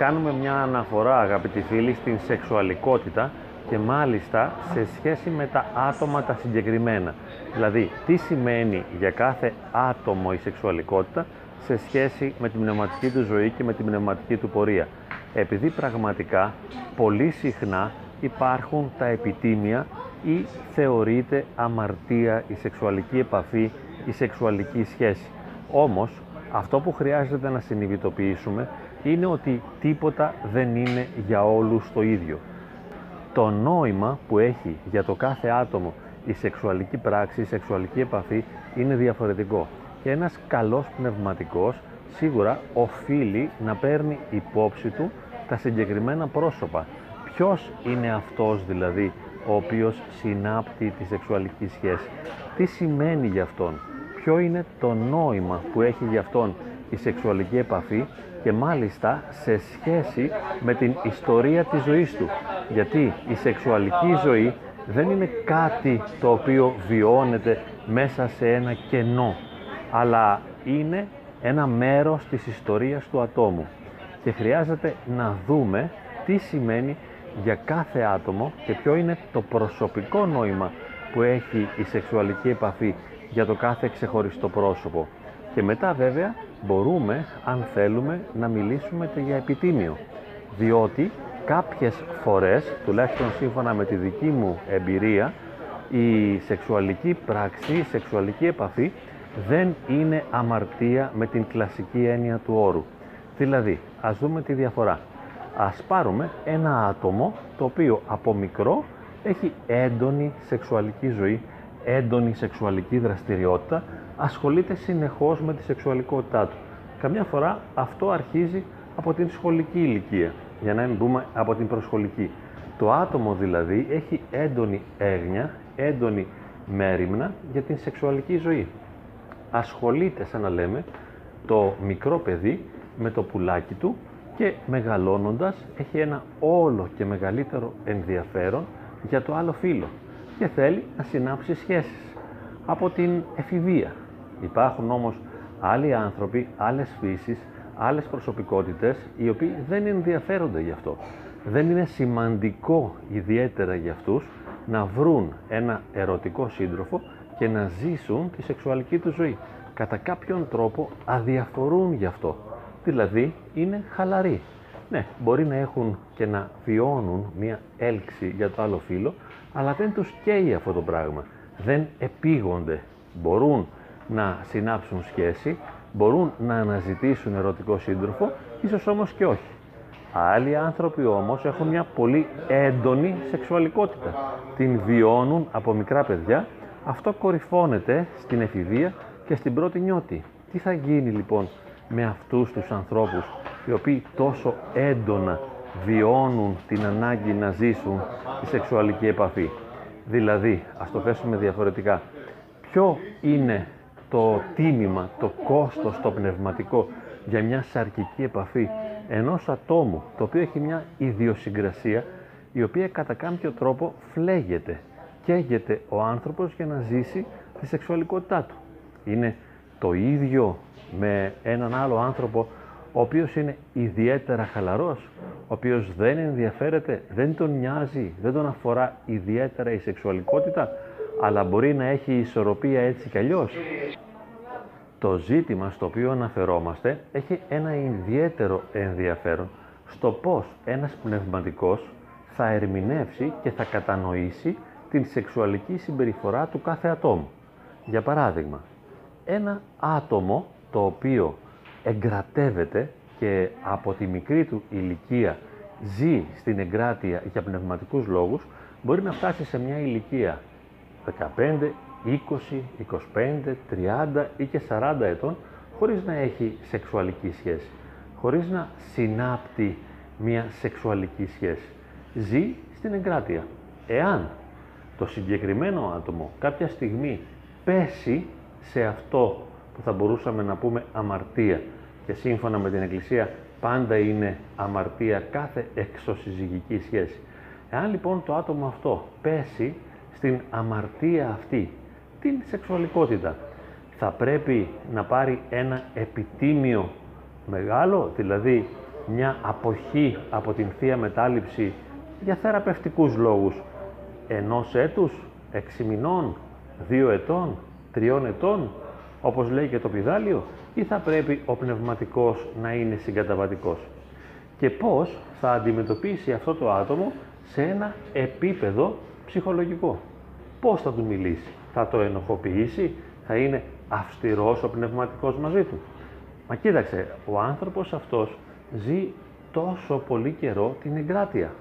κάνουμε μια αναφορά αγαπητοί φίλοι στην σεξουαλικότητα και μάλιστα σε σχέση με τα άτομα τα συγκεκριμένα. Δηλαδή, τι σημαίνει για κάθε άτομο η σεξουαλικότητα σε σχέση με την πνευματική του ζωή και με την πνευματική του πορεία. Επειδή πραγματικά πολύ συχνά υπάρχουν τα επιτήμια ή θεωρείται αμαρτία η σεξουαλική επαφή, η σεξουαλική σχέση. Όμως, αυτό που χρειάζεται να συνειδητοποιήσουμε είναι ότι τίποτα δεν είναι για όλους το ίδιο. Το νόημα που έχει για το κάθε άτομο η σεξουαλική πράξη, η σεξουαλική επαφή είναι διαφορετικό. Και ένας καλός πνευματικός σίγουρα οφείλει να παίρνει υπόψη του τα συγκεκριμένα πρόσωπα. Ποιος είναι αυτός δηλαδή ο οποίος συνάπτει τη σεξουαλική σχέση; Τι σημαίνει για αυτόν; Ποιο είναι το νόημα που έχει για αυτόν; Η σεξουαλική επαφή και μάλιστα σε σχέση με την ιστορία της ζωής του. Γιατί η σεξουαλική ζωή δεν είναι κάτι το οποίο βιώνεται μέσα σε ένα κενό, αλλά είναι ένα μέρος της ιστορίας του ατόμου. Και χρειάζεται να δούμε τι σημαίνει για κάθε άτομο και ποιο είναι το προσωπικό νόημα που έχει η σεξουαλική επαφή για το κάθε ξεχωριστό πρόσωπο. Και μετά βέβαια μπορούμε, αν θέλουμε, να μιλήσουμε και για επιτήμιο. Διότι κάποιες φορές, τουλάχιστον σύμφωνα με τη δική μου εμπειρία, η σεξουαλική πράξη, η σεξουαλική επαφή δεν είναι αμαρτία με την κλασική έννοια του όρου. Δηλαδή, ας δούμε τη διαφορά. Ας πάρουμε ένα άτομο το οποίο από μικρό έχει έντονη σεξουαλική ζωή, έντονη σεξουαλική δραστηριότητα, ασχολείται συνεχώς με τη σεξουαλικότητά του. Καμιά φορά αυτό αρχίζει από την σχολική ηλικία, για να μην πούμε από την προσχολική. Το άτομο δηλαδή έχει έντονη έγνοια, έντονη μέρημνα για την σεξουαλική ζωή. Ασχολείται, σαν να λέμε, το μικρό παιδί με το πουλάκι του και μεγαλώνοντας έχει ένα όλο και μεγαλύτερο ενδιαφέρον για το άλλο φύλλο και θέλει να συνάψει σχέσεις από την εφηβεία. Υπάρχουν όμως άλλοι άνθρωποι, άλλες φύσεις, άλλες προσωπικότητες οι οποίοι δεν ενδιαφέρονται γι' αυτό. Δεν είναι σημαντικό ιδιαίτερα για αυτούς να βρουν ένα ερωτικό σύντροφο και να ζήσουν τη σεξουαλική τους ζωή. Κατά κάποιον τρόπο αδιαφορούν γι' αυτό δηλαδή είναι χαλαροί. Ναι, μπορεί να έχουν και να βιώνουν μία έλξη για το άλλο φύλλο, αλλά δεν τους καίει αυτό το πράγμα. Δεν επίγονται. Μπορούν να συνάψουν σχέση, μπορούν να αναζητήσουν ερωτικό σύντροφο, ίσως όμως και όχι. Άλλοι άνθρωποι όμως έχουν μια πολύ έντονη σεξουαλικότητα. Την βιώνουν από μικρά παιδιά. Αυτό κορυφώνεται στην εφηβεία και στην πρώτη νιώτη. Τι θα γίνει λοιπόν με αυτούς τους ανθρώπους οι οποίοι τόσο έντονα βιώνουν την ανάγκη να ζήσουν τη σεξουαλική επαφή; Δηλαδή, ας το θέσουμε διαφορετικά, ποιο είναι το τίμημα, το κόστος, το πνευματικό για μια σαρκική επαφή ενός ατόμου, το οποίο έχει μια ιδιοσυγκρασία, η οποία κατά κάποιο τρόπο φλέγεται, καίγεται ο άνθρωπος για να ζήσει τη σεξουαλικότητά του. Είναι το ίδιο με έναν άλλο άνθρωπο ο οποίος είναι ιδιαίτερα χαλαρός, ο οποίος δεν ενδιαφέρεται, δεν τον νοιάζει, δεν τον αφορά ιδιαίτερα η σεξουαλικότητα, αλλά μπορεί να έχει ισορροπία έτσι κι αλλιώς. Το ζήτημα στο οποίο αναφερόμαστε έχει ένα ιδιαίτερο ενδιαφέρον στο πώς ένας πνευματικός θα ερμηνεύσει και θα κατανοήσει την σεξουαλική συμπεριφορά του κάθε ατόμου. Για παράδειγμα, ένα άτομο το οποίο εγκρατεύεται και από τη μικρή του ηλικία ζει στην εγκράτεια για πνευματικούς λόγους, μπορεί να φτάσει σε μια ηλικία 15, 20, 25, 30 ή και 40 ετών χωρίς να έχει σεξουαλική σχέση, χωρίς να συνάπτει μια σεξουαλική σχέση. Ζει στην εγκράτεια. Εάν το συγκεκριμένο άτομο κάποια στιγμή πέσει σε αυτό που θα μπορούσαμε να πούμε αμαρτία και σύμφωνα με την Εκκλησία πάντα είναι αμαρτία κάθε εξωσυζυγική σχέση. Εάν λοιπόν το άτομο αυτό πέσει στην αμαρτία αυτή, την σεξουαλικότητα, θα πρέπει να πάρει ένα επιτίμιο μεγάλο, δηλαδή μια αποχή από την Θεία Μετάληψη για θεραπευτικούς λόγους ενός έτους, έξι μηνών, δύο ετών, τριών ετών, όπως λέει και το πιδάλιο, ή θα πρέπει ο πνευματικός να είναι συγκαταβατικός. Και πώς θα αντιμετωπίσει αυτό το άτομο σε ένα επίπεδο ψυχολογικό. Πώς θα του μιλήσει, θα το ενοχοποιήσει, θα είναι αυστηρός ο πνευματικός μαζί του; Μα κοίταξε, ο άνθρωπος αυτός ζει τόσο πολύ καιρό την εγκράτεια.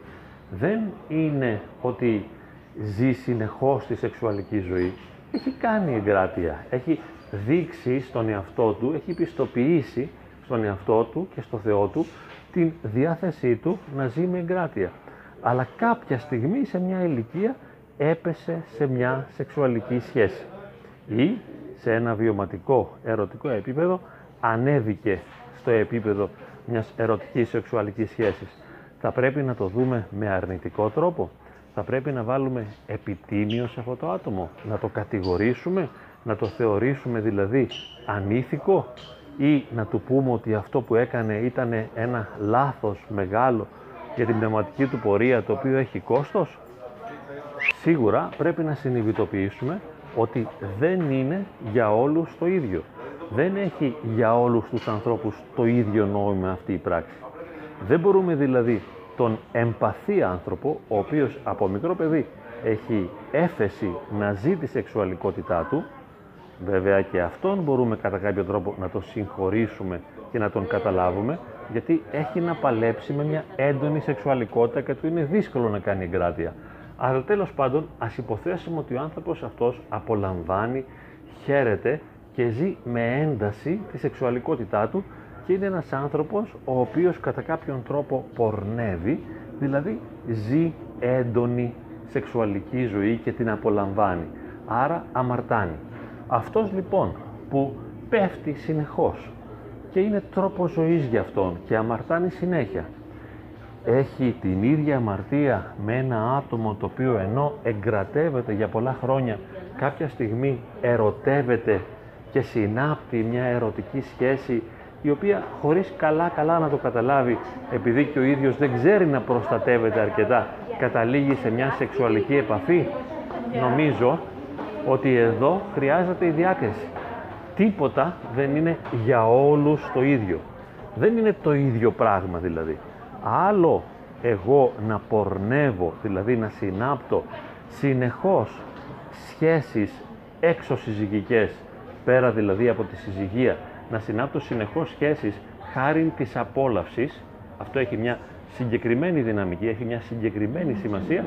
Δεν είναι ότι ζει συνεχώς τη σεξουαλική ζωή. Έχει κάνει εγκράτεια, έχει δείξει στον εαυτό του, έχει πιστοποιήσει στον εαυτό του και στο Θεό του την διάθεσή του να ζει με εγκράτεια. Αλλά κάποια στιγμή σε μια ηλικία έπεσε σε μια σεξουαλική σχέση ή σε ένα βιωματικό ερωτικό επίπεδο ανέβηκε στο επίπεδο μιας ερωτικής σεξουαλικής σχέσης. Θα πρέπει να το δούμε με αρνητικό τρόπο. Θα πρέπει να βάλουμε επιτίμιο σε αυτό το άτομο. Να το κατηγορήσουμε, να το θεωρήσουμε δηλαδή ανήθικο ή να του πούμε ότι αυτό που έκανε ήταν ένα λάθος μεγάλο για την πνευματική του πορεία το οποίο έχει κόστος. Σίγουρα πρέπει να συνειδητοποιήσουμε ότι δεν είναι για όλους το ίδιο. Δεν έχει για όλους τους ανθρώπους το ίδιο νόημα αυτή η πράξη. Δεν μπορούμε δηλαδή τον εμπαθή άνθρωπο, ο οποίος από μικρό παιδί έχει έφεση να ζει τη σεξουαλικότητά του, βέβαια και αυτόν μπορούμε κατά κάποιο τρόπο να τον συγχωρήσουμε και να τον καταλάβουμε, γιατί έχει να παλέψει με μια έντονη σεξουαλικότητα και του είναι δύσκολο να κάνει εγκράτεια. Αλλά τέλος πάντων ας υποθέσουμε ότι ο άνθρωπος αυτός απολαμβάνει, χαίρεται και ζει με ένταση τη σεξουαλικότητά του και είναι ένας άνθρωπος ο οποίος κατά κάποιον τρόπο πορνεύει, δηλαδή ζει έντονη σεξουαλική ζωή και την απολαμβάνει. Άρα αμαρτάνει. Αυτός λοιπόν που πέφτει συνεχώς και είναι τρόπο ζωής για αυτόν και αμαρτάνει συνέχεια έχει την ίδια αμαρτία με ένα άτομο το οποίο ενώ εγκρατεύεται για πολλά χρόνια κάποια στιγμή ερωτεύεται και συνάπτει μια ερωτική σχέση η οποία χωρίς καλά καλά να το καταλάβει επειδή και ο ίδιος δεν ξέρει να προστατεύεται αρκετά καταλήγει σε μια σεξουαλική επαφή νομίζω ότι εδώ χρειάζεται η διάκριση. Τίποτα δεν είναι για όλους το ίδιο. Δεν είναι το ίδιο πράγμα δηλαδή. Άλλο εγώ να πορνεύω, δηλαδή να συνάπτω συνεχώς σχέσεις έξω συζυγικές, πέρα δηλαδή από τη συζυγία, να συνάπτω συνεχώς σχέσεις χάρη της απόλαυσης, αυτό έχει μια συγκεκριμένη δυναμική, έχει μια συγκεκριμένη σημασία.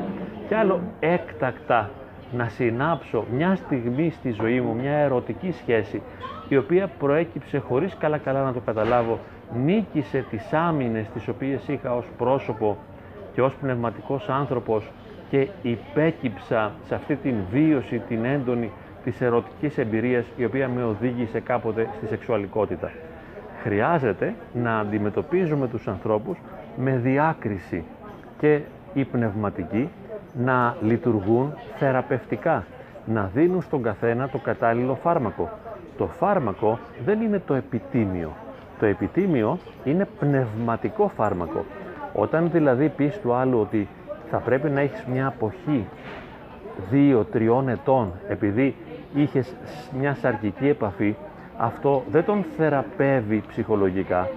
Και άλλο έκτακτα να συνάψω μια στιγμή στη ζωή μου μια ερωτική σχέση η οποία προέκυψε χωρίς καλά καλά να το καταλάβω νίκησε τις άμυνες τις οποίες είχα ως πρόσωπο και ως πνευματικός άνθρωπος και υπέκυψα σε αυτή την βίωση, την έντονη της ερωτικής εμπειρίας η οποία με οδήγησε κάποτε στη σεξουαλικότητα. Χρειάζεται να αντιμετωπίζουμε τους ανθρώπους με διάκριση και οι πνευματικοί να λειτουργούν θεραπευτικά, να δίνουν στον καθένα το κατάλληλο φάρμακο. Το φάρμακο δεν είναι το επιτίμιο. Το επιτίμιο είναι πνευματικό φάρμακο. Όταν δηλαδή πεις του άλλου ότι θα πρέπει να έχεις μια αποχή δύο-τριών ετών επειδή είχες μια σαρκική επαφή, αυτό δεν τον θεραπεύει ψυχολογικά,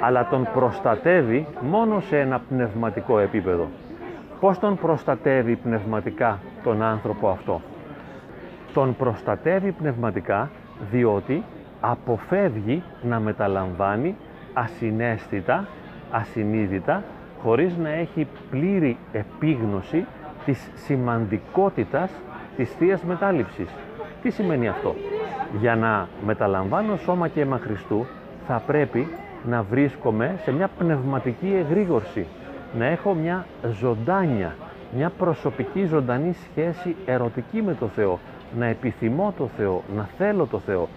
αλλά τον προστατεύει μόνο σε ένα πνευματικό επίπεδο. Πώς τον προστατεύει πνευματικά τον άνθρωπο αυτό; Τον προστατεύει πνευματικά διότι αποφεύγει να μεταλαμβάνει ασυναίσθητα, ασυνείδητα, χωρίς να έχει πλήρη επίγνωση της σημαντικότητας της Θείας Μετάληψης. Τι σημαίνει αυτό; Για να μεταλαμβάνω σώμα και αίμα Χριστού θα πρέπει να βρίσκομαι σε μια πνευματική εγρήγορση, να έχω μια ζωντάνια, μια προσωπική ζωντανή σχέση ερωτική με το Θεό, να επιθυμώ το Θεό, να θέλω το Θεό,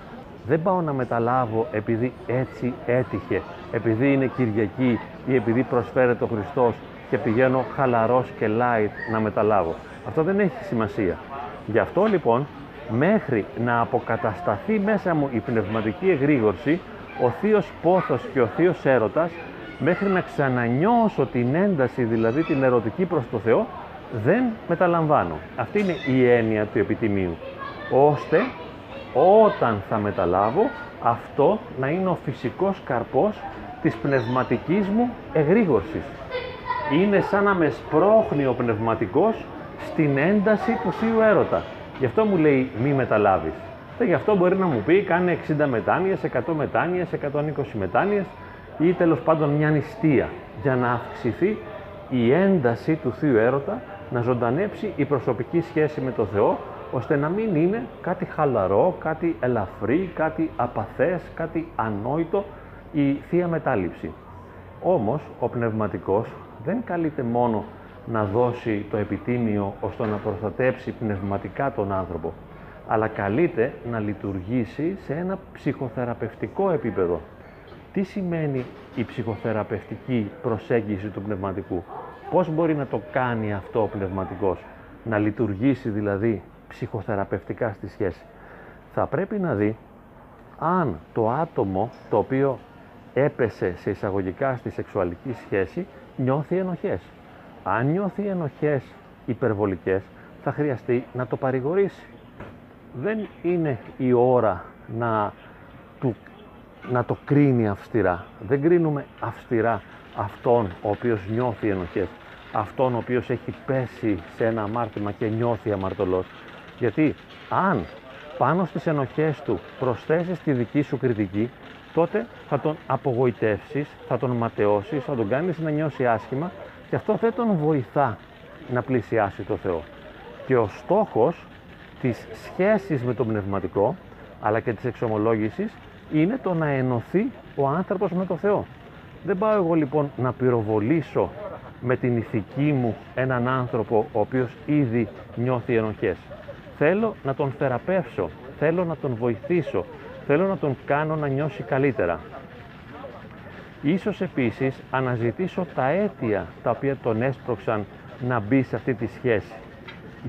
δεν πάω να μεταλάβω επειδή έτσι έτυχε, επειδή είναι Κυριακή ή επειδή προσφέρεται ο Χριστός και πηγαίνω χαλαρός και light να μεταλάβω. Αυτό δεν έχει σημασία. Γι' αυτό λοιπόν μέχρι να αποκατασταθεί μέσα μου η πνευματική εγρήγορση, ο Θείος Πόθος και ο Θείος Έρωτας μέχρι να ξανανιώσω την ένταση, δηλαδή την ερωτική προς το Θεό, δεν μεταλαμβάνω. Αυτή είναι η έννοια του επιτιμίου. Ώστε όταν θα μεταλάβω, αυτό να είναι ο φυσικός καρπός της πνευματικής μου εγρήγορσης. Είναι σαν να με σπρώχνει ο πνευματικός στην ένταση του Θείου Έρωτα. Γι' αυτό μου λέει μη μεταλάβεις. Και γι' αυτό μπορεί να μου πει κάνε 60 μετάνοιες, 100 μετάνοιες, 120 μετάνοιες ή τέλος πάντων μια νηστεία για να αυξηθεί η ένταση του Θείου Έρωτα, να ζωντανέψει η προσωπική σχέση με το Θεό, ώστε να μην είναι κάτι χαλαρό, κάτι ελαφρύ, κάτι απαθές, κάτι ανόητο η Θεία Μετάληψη. Όμως ο πνευματικός δεν καλείται μόνο να δώσει το επιτίμιο ώστε να προστατέψει πνευματικά τον άνθρωπο, αλλά καλείται να λειτουργήσει σε ένα ψυχοθεραπευτικό επίπεδο. Τι σημαίνει η ψυχοθεραπευτική προσέγγιση του πνευματικού, πώς μπορεί να το κάνει αυτό ο πνευματικός, να λειτουργήσει δηλαδή ψυχοθεραπευτικά στη σχέση; Θα πρέπει να δει αν το άτομο το οποίο έπεσε σε εισαγωγικά στη σεξουαλική σχέση νιώθει ενοχές. Αν νιώθει ενοχές υπερβολικές θα χρειαστεί να το παρηγορήσει. Δεν είναι η ώρα να, του, να το κρίνει αυστηρά. Δεν κρίνουμε αυστηρά αυτόν ο οποίος νιώθει ενοχές. Αυτόν ο οποίος έχει πέσει σε ένα αμάρτημα και νιώθει αμαρτωλός. Γιατί αν πάνω στις ενοχές του προσθέσεις τη δική σου κριτική, τότε θα τον απογοητεύσεις, θα τον ματαιώσεις, θα τον κάνεις να νιώσει άσχημα και αυτό δεν τον βοηθά να πλησιάσει το Θεό. Και ο στόχος της σχέσης με το πνευματικό, αλλά και της εξομολόγησης, είναι το να ενωθεί ο άνθρωπος με το Θεό. Δεν πάω εγώ λοιπόν να πυροβολήσω με την ηθική μου έναν άνθρωπο ο οποίος ήδη νιώθει ενοχές. Θέλω να τον θεραπεύσω, θέλω να τον βοηθήσω, θέλω να τον κάνω να νιώσει καλύτερα. Ίσως επίσης αναζητήσω τα αίτια τα οποία τον έσπρωξαν να μπει σε αυτή τη σχέση.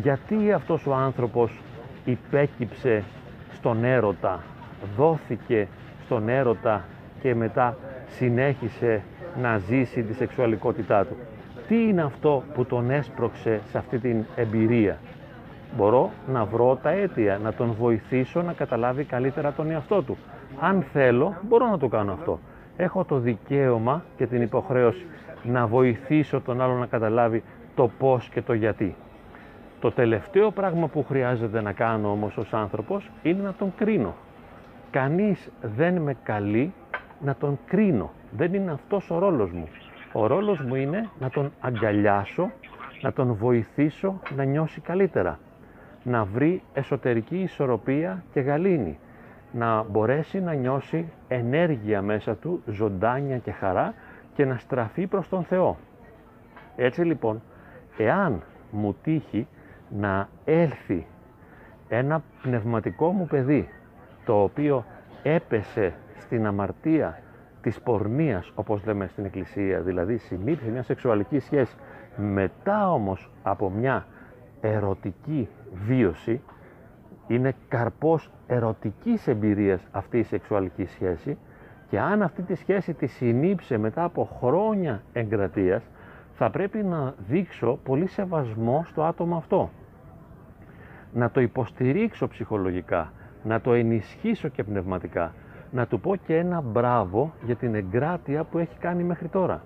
Γιατί αυτός ο άνθρωπος υπέκυψε στον έρωτα, δόθηκε στον έρωτα και μετά συνέχισε να ζήσει τη σεξουαλικότητά του. Τι είναι αυτό που τον έσπρωξε σε αυτή την εμπειρία; Μπορώ να βρω τα αίτια, να τον βοηθήσω να καταλάβει καλύτερα τον εαυτό του. Αν θέλω, μπορώ να το κάνω αυτό. Έχω το δικαίωμα και την υποχρέωση να βοηθήσω τον άλλο να καταλάβει το πώς και το γιατί. Το τελευταίο πράγμα που χρειάζεται να κάνω όμως ως άνθρωπος είναι να τον κρίνω. Κανείς δεν με καλεί να τον κρίνω. Δεν είναι αυτός ο ρόλος μου. Ο ρόλος μου είναι να τον αγκαλιάσω, να τον βοηθήσω να νιώσει καλύτερα να βρει εσωτερική ισορροπία και γαλήνη, να μπορέσει να νιώσει ενέργεια μέσα του, ζωντάνια και χαρά και να στραφεί προς τον Θεό. Έτσι λοιπόν, εάν μου τύχει να έλθει ένα πνευματικό μου παιδί, το οποίο έπεσε στην αμαρτία της πορνείας, όπως λέμε στην Εκκλησία, δηλαδή συνήθιζε μια σεξουαλική σχέση, μετά όμως από μια ερωτική βίωση, είναι καρπός ερωτικής εμπειρίας αυτή η σεξουαλική σχέση και αν αυτή τη σχέση τη συνήψε μετά από χρόνια εγκρατείας, θα πρέπει να δείξω πολύ σεβασμό στο άτομο αυτό. Να το υποστηρίξω ψυχολογικά, να το ενισχύσω και πνευματικά, να του πω και ένα μπράβο για την εγκράτεια που έχει κάνει μέχρι τώρα.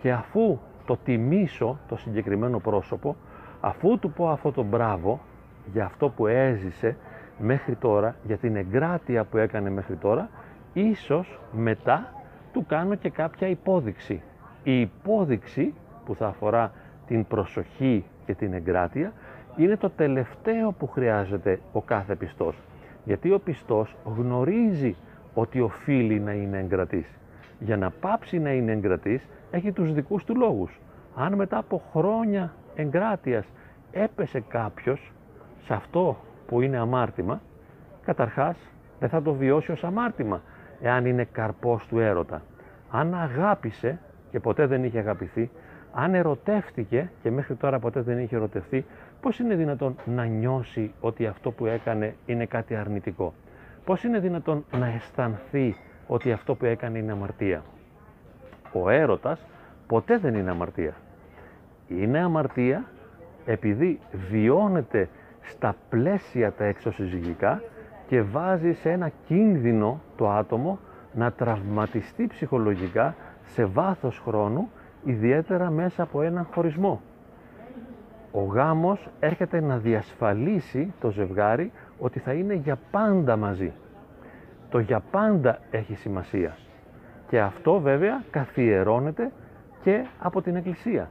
Και αφού το τιμήσω το συγκεκριμένο πρόσωπο, Αφού του πω αυτό το μπράβο για αυτό που έζησε μέχρι τώρα, για την εγκράτεια που έκανε μέχρι τώρα, ίσως μετά του κάνω και κάποια υπόδειξη. Η υπόδειξη που θα αφορά την προσοχή και την εγκράτεια είναι το τελευταίο που χρειάζεται ο κάθε πιστός. Γιατί ο πιστός γνωρίζει ότι οφείλει να είναι εγκρατής. Για να πάψει να είναι εγκρατής έχει τους δικούς του λόγους. Αν μετά από χρόνια εγκράτειας έπεσε κάποιος σε αυτό που είναι αμάρτημα, καταρχάς δεν θα το βιώσει ως αμάρτημα, εάν είναι καρπός του έρωτα. Αν αγάπησε και ποτέ δεν είχε αγαπηθεί, αν ερωτεύτηκε και μέχρι τώρα ποτέ δεν είχε ερωτευτεί, πώς είναι δυνατόν να νιώσει ότι αυτό που έκανε είναι κάτι αρνητικό; Πώς είναι δυνατόν να αισθανθεί ότι αυτό που έκανε είναι αμαρτία; ο έρωτας ποτέ δεν είναι αμαρτία. Είναι αμαρτία επειδή βιώνεται στα πλαίσια τα εξωσυζυγικά και βάζει σε ένα κίνδυνο το άτομο να τραυματιστεί ψυχολογικά σε βάθος χρόνου, ιδιαίτερα μέσα από έναν χωρισμό. Ο γάμος έρχεται να διασφαλίσει το ζευγάρι ότι θα είναι για πάντα μαζί. Το για πάντα έχει σημασία. Και αυτό βέβαια καθιερώνεται και από την Εκκλησία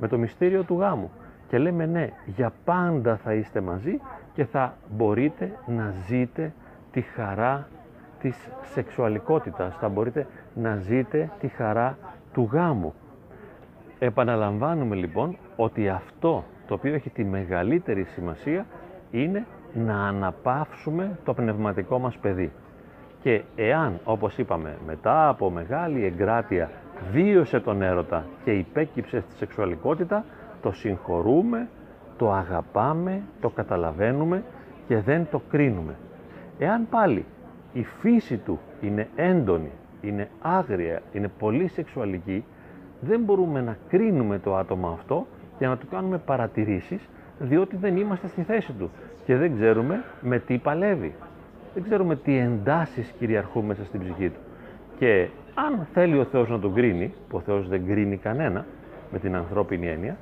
με το μυστήριο του γάμου. Και λέμε ναι, για πάντα θα είστε μαζί και θα μπορείτε να ζείτε τη χαρά της σεξουαλικότητας, θα μπορείτε να ζείτε τη χαρά του γάμου. Επαναλαμβάνουμε λοιπόν ότι αυτό το οποίο έχει τη μεγαλύτερη σημασία είναι να αναπαύσουμε το πνευματικό μας παιδί. Και εάν, όπως είπαμε, μετά από μεγάλη εγκράτεια βίωσε τον έρωτα και υπέκυψε στη σεξουαλικότητα, το συγχωρούμε, το αγαπάμε, το καταλαβαίνουμε και δεν το κρίνουμε. Εάν πάλι η φύση του είναι έντονη, είναι άγρια, είναι πολύ σεξουαλική, δεν μπορούμε να κρίνουμε το άτομο αυτό και να του κάνουμε παρατηρήσεις, διότι δεν είμαστε στη θέση του και δεν ξέρουμε με τι παλεύει. Δεν ξέρουμε τι εντάσεις κυριαρχούν μέσα στην ψυχή του. Και αν θέλει ο Θεός να τον κρίνει, που ο Θεός δεν κρίνει κανένα με την ανθρώπινη έννοια,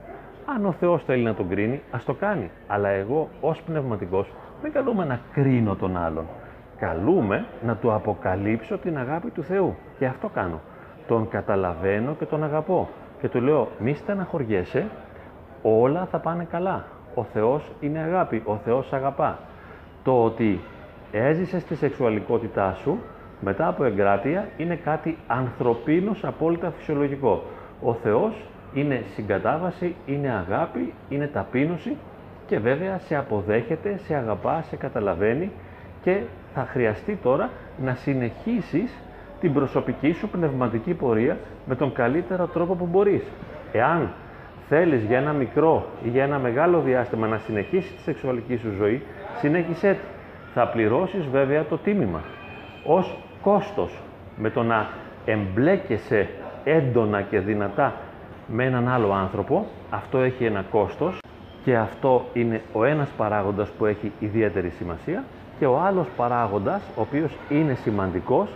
αν ο Θεός θέλει να τον κρίνει, ας το κάνει. Αλλά εγώ ως πνευματικός δεν καλούμε να κρίνω τον άλλον. Καλούμε να του αποκαλύψω την αγάπη του Θεού. Και αυτό κάνω. Τον καταλαβαίνω και τον αγαπώ. Και του λέω μη στεναχωριέσαι, όλα θα πάνε καλά. Ο Θεός είναι αγάπη, ο Θεός αγαπά. Το ότι έζησες τη σεξουαλικότητά σου μετά από εγκράτεια είναι κάτι ανθρωπίνος απόλυτα φυσιολογικό. Ο Θεός είναι συγκατάβαση, είναι αγάπη, είναι ταπείνωση και βέβαια σε αποδέχεται, σε αγαπά, σε καταλαβαίνει και θα χρειαστεί τώρα να συνεχίσεις την προσωπική σου πνευματική πορεία με τον καλύτερο τρόπο που μπορείς. Εάν θέλεις για ένα μικρό ή για ένα μεγάλο διάστημα να συνεχίσεις τη σεξουαλική σου ζωή, συνέχισέ τη. Θα πληρώσεις βέβαια το τίμημα. Ως κόστος με το να εμπλέκεσαι έντονα και δυνατά με έναν άλλο άνθρωπο, αυτό έχει ένα κόστος και αυτό είναι ο ένας παράγοντας που έχει ιδιαίτερη σημασία και ο άλλος παράγοντας, ο οποίος είναι σημαντικός,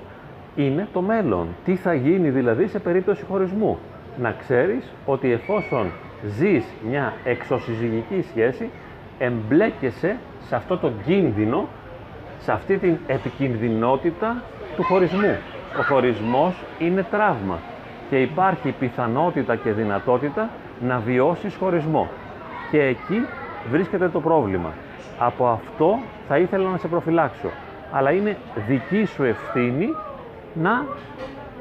είναι το μέλλον. Τι θα γίνει δηλαδή σε περίπτωση χωρισμού; Να ξέρεις ότι εφόσον ζεις μια εξωσυζυγική σχέση, εμπλέκεσαι σε αυτό το κίνδυνο, σε αυτή την επικινδυνότητα του χωρισμού. Ο χωρισμός είναι τραύμα και υπάρχει πιθανότητα και δυνατότητα να βιώσεις χωρισμό. Και εκεί βρίσκεται το πρόβλημα. Από αυτό θα ήθελα να σε προφυλάξω. Αλλά είναι δική σου ευθύνη να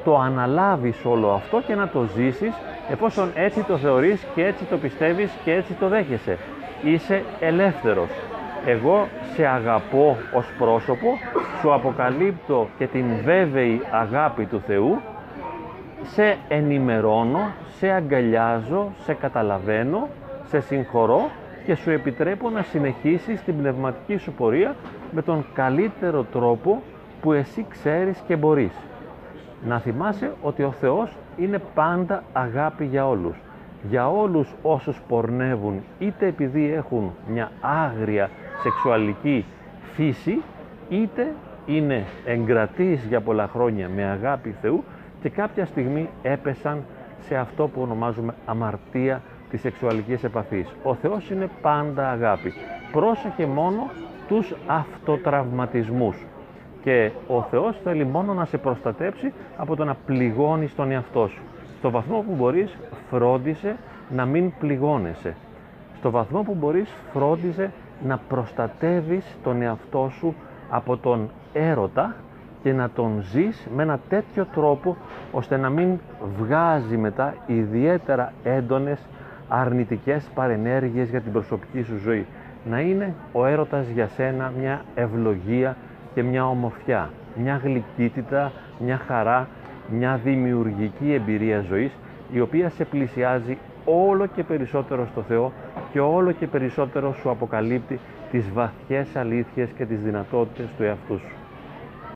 το αναλάβεις όλο αυτό και να το ζήσεις εφόσον έτσι το θεωρείς και έτσι το πιστεύεις και έτσι το δέχεσαι. Είσαι ελεύθερος. Εγώ σε αγαπώ ως πρόσωπο, σου αποκαλύπτω και την βέβαιη αγάπη του Θεού, σε ενημερώνω, σε αγκαλιάζω, σε καταλαβαίνω, σε συγχωρώ και σου επιτρέπω να συνεχίσεις την πνευματική σου πορεία με τον καλύτερο τρόπο που εσύ ξέρεις και μπορείς. Να θυμάσαι ότι ο Θεός είναι πάντα αγάπη για όλους. Για όλους όσους πορνεύουν είτε επειδή έχουν μια άγρια σεξουαλική φύση είτε είναι εγκρατείς για πολλά χρόνια με αγάπη Θεού και κάποια στιγμή έπεσαν σε αυτό που ονομάζουμε αμαρτία της σεξουαλικής επαφής. Ο Θεός είναι πάντα αγάπη. Πρόσεχε μόνο τους αυτοτραυματισμούς και ο Θεός θέλει μόνο να σε προστατέψει από το να πληγώνεις τον εαυτό σου. Στο βαθμό που μπορείς φρόντισε να μην πληγώνεσαι. Στο βαθμό που μπορείς φρόντιζε να προστατεύεις τον εαυτό σου από τον έρωτα και να τον ζεις με ένα τέτοιο τρόπο ώστε να μην βγάζει μετά ιδιαίτερα έντονες αρνητικές παρενέργειες για την προσωπική σου ζωή. Να είναι ο έρωτας για σένα μια ευλογία και μια ομορφιά, μια γλυκύτητα, μια χαρά, μια δημιουργική εμπειρία ζωής η οποία σε πλησιάζει όλο και περισσότερο στο Θεό και όλο και περισσότερο σου αποκαλύπτει τις βαθιές αλήθειες και τις δυνατότητες του εαυτού σου.